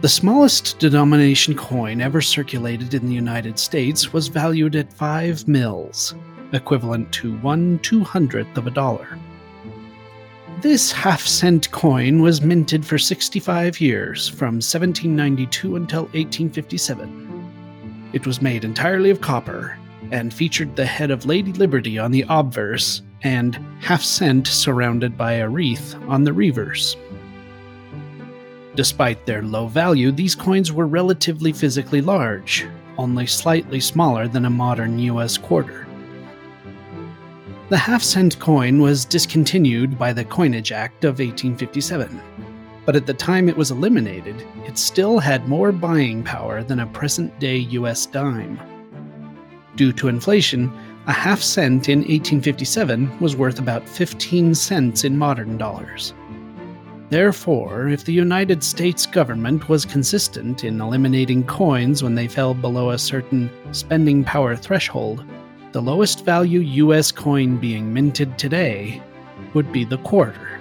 The smallest denomination coin ever circulated in the United States was valued at 5 mils, equivalent to 1 200th of a dollar. This half cent coin was minted for 65 years, from 1792 until 1857. It was made entirely of copper and featured the head of Lady Liberty on the obverse and half cent surrounded by a wreath on the reverse. Despite their low value, these coins were relatively physically large, only slightly smaller than a modern US quarter. The half cent coin was discontinued by the Coinage Act of 1857, but at the time it was eliminated, it still had more buying power than a present day US dime. Due to inflation, a half cent in 1857 was worth about 15 cents in modern dollars. Therefore, if the United States government was consistent in eliminating coins when they fell below a certain spending power threshold, the lowest value US coin being minted today would be the quarter.